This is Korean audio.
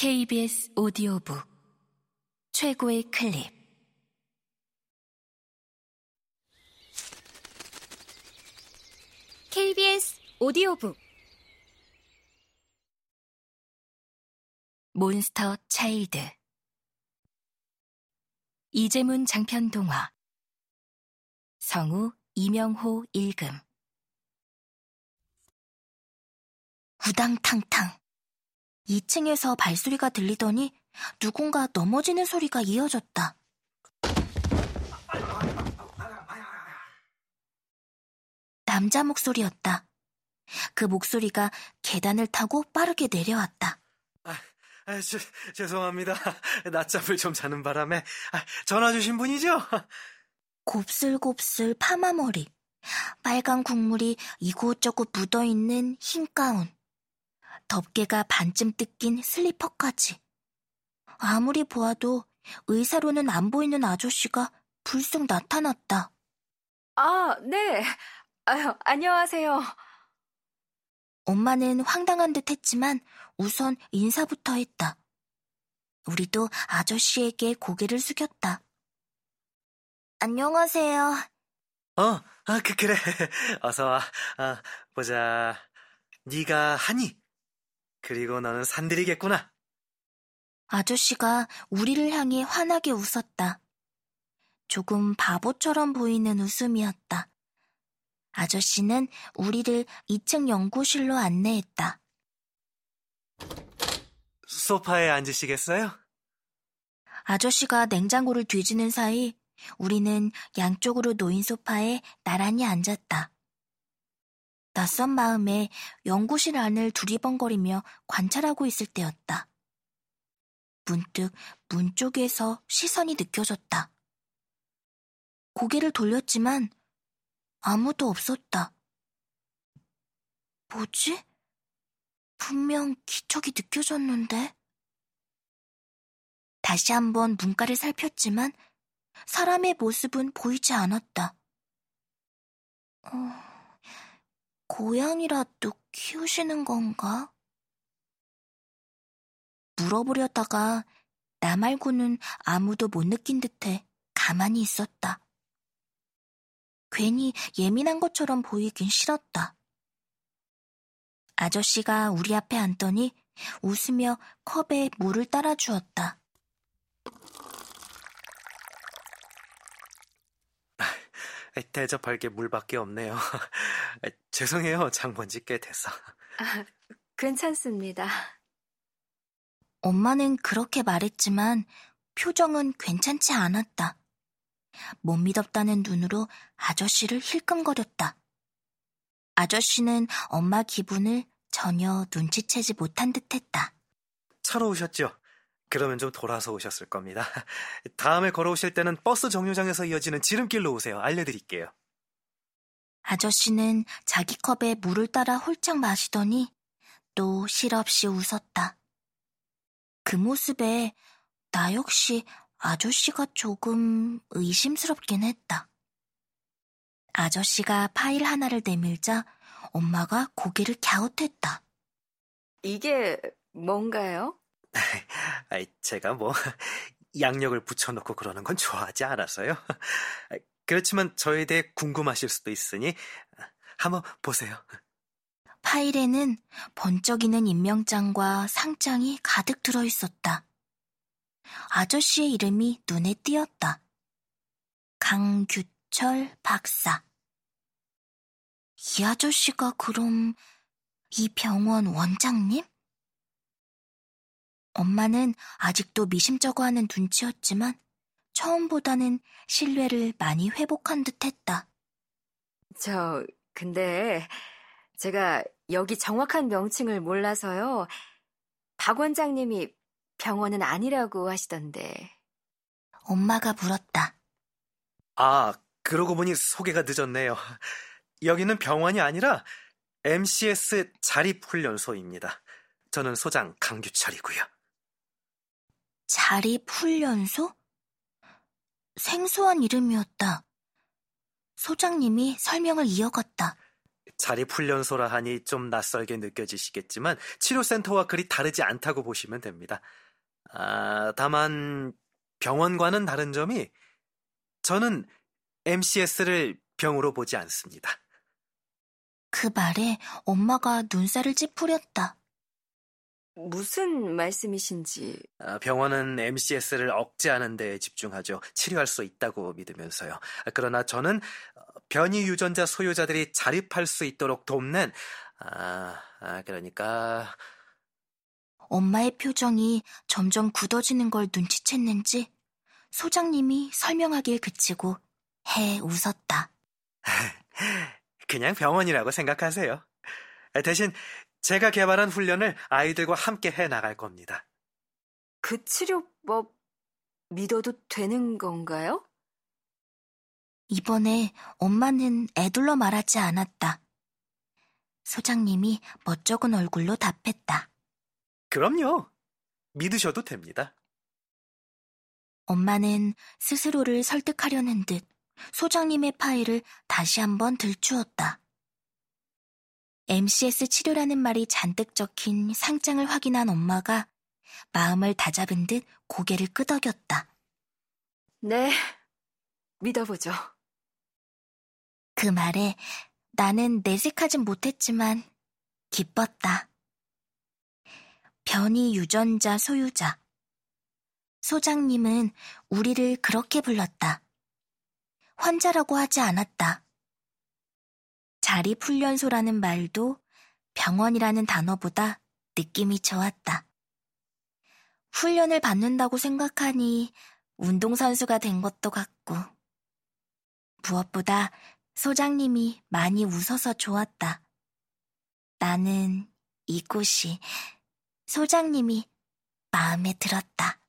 KBS 오디오북 최고의 클립. KBS 오디오북. 몬스터 차일드. 이재문 장편 동화. 성우 이명호 읽음. 우당탕탕 2층에서 발소리가 들리더니 누군가 넘어지는 소리가 이어졌다. 남자 목소리였다. 그 목소리가 계단을 타고 빠르게 내려왔다. 아, 아, 저, 죄송합니다. 낮잠을 좀 자는 바람에 아, 전화 주신 분이죠? 곱슬곱슬 파마머리, 빨간 국물이 이곳저곳 묻어있는 흰 가운, 덮개가 반쯤 뜯긴 슬리퍼까지. 아무리 보아도 의사로는 안 보이는 아저씨가 불쑥 나타났다. 아, 네. 아유, 안녕하세요. 엄마는 황당한 듯 했지만 우선 인사부터 했다. 우리도 아저씨에게 고개를 숙였다. 안녕하세요. 어, 아, 그, 그래. 어서 와. 아, 보자. 네가 하니? 그리고 너는 산들이겠구나. 아저씨가 우리를 향해 환하게 웃었다. 조금 바보처럼 보이는 웃음이었다. 아저씨는 우리를 2층 연구실로 안내했다. 소파에 앉으시겠어요? 아저씨가 냉장고를 뒤지는 사이 우리는 양쪽으로 놓인 소파에 나란히 앉았다. 낯선 마음에 연구실 안을 두리번거리며 관찰하고 있을 때였다. 문득 문 쪽에서 시선이 느껴졌다. 고개를 돌렸지만 아무도 없었다. 뭐지? 분명 기척이 느껴졌는데. 다시 한번 문가를 살폈지만 사람의 모습은 보이지 않았다. 어, 고양이라도 키우시는 건가? 물어보려다가 나 말고는 아무도 못 느낀 듯해 가만히 있었다. 괜히 예민한 것처럼 보이긴 싫었다. 아저씨가 우리 앞에 앉더니 웃으며 컵에 물을 따라 주었다. 대접할 게 물밖에 없네요. 죄송해요. 장본지 꽤 됐어. 아, 괜찮습니다. 엄마는 그렇게 말했지만 표정은 괜찮지 않았다. 못 믿었다는 눈으로 아저씨를 힐끔거렸다. 아저씨는 엄마 기분을 전혀 눈치채지 못한 듯 했다. 차로 오셨죠? 그러면 좀 돌아서 오셨을 겁니다. 다음에 걸어오실 때는 버스 정류장에서 이어지는 지름길로 오세요. 알려드릴게요. 아저씨는 자기 컵에 물을 따라 홀짝 마시더니 또 실없이 웃었다. 그 모습에 나 역시 아저씨가 조금 의심스럽긴 했다. 아저씨가 파일 하나를 내밀자 엄마가 고개를 갸웃했다. 이게 뭔가요? 제가 뭐 양력을 붙여놓고 그러는 건 좋아하지 않았어요. 그렇지만 저에 대해 궁금하실 수도 있으니 한번 보세요. 파일에는 번쩍이는 임명장과 상장이 가득 들어 있었다. 아저씨의 이름이 눈에 띄었다. 강규철 박사. 이 아저씨가 그럼 이 병원 원장님? 엄마는 아직도 미심쩍어 하는 눈치였지만 처음보다는 신뢰를 많이 회복한 듯 했다. 저, 근데 제가 여기 정확한 명칭을 몰라서요. 박 원장님이 병원은 아니라고 하시던데. 엄마가 물었다. 아, 그러고 보니 소개가 늦었네요. 여기는 병원이 아니라 MCS 자립훈련소입니다. 저는 소장 강규철이고요. 자립훈련소? 생소한 이름이었다. 소장님이 설명을 이어갔다. 자립훈련소라 하니 좀 낯설게 느껴지시겠지만 치료센터와 그리 다르지 않다고 보시면 됩니다. 아, 다만 병원과는 다른 점이 저는 MCS를 병으로 보지 않습니다. 그 말에 엄마가 눈살을 찌푸렸다. 무슨 말씀이신지. 아, 병원은 MCS를 억제하는 데 집중하죠. 치료할 수 있다고 믿으면서요. 아, 그러나 저는 변이 유전자 소유자들이 자립할 수 있도록 돕는, 아, 아 그러니까. 엄마의 표정이 점점 굳어지는 걸 눈치챘는지 소장님이 설명하길 그치고 해 웃었다. 그냥 병원이라고 생각하세요. 대신 제가 개발한 훈련을 아이들과 함께 해 나갈 겁니다. 그 치료법 믿어도 되는 건가요? 이번에 엄마는 애둘러 말하지 않았다. 소장님이 멋쩍은 얼굴로 답했다. 그럼요. 믿으셔도 됩니다. 엄마는 스스로를 설득하려는 듯 소장님의 파일을 다시 한번 들추었다. MCS 치료라는 말이 잔뜩 적힌 상장을 확인한 엄마가 마음을 다잡은 듯 고개를 끄덕였다. 네, 믿어보죠. 그 말에 나는 내색하진 못했지만 기뻤다. 변이 유전자 소유자. 소장님은 우리를 그렇게 불렀다. 환자라고 하지 않았다. 자립훈련소라는 말도 병원이라는 단어보다 느낌이 좋았다. 훈련을 받는다고 생각하니 운동선수가 된 것도 같고, 무엇보다 소장님이 많이 웃어서 좋았다. 나는 이곳이 소장님이 마음에 들었다.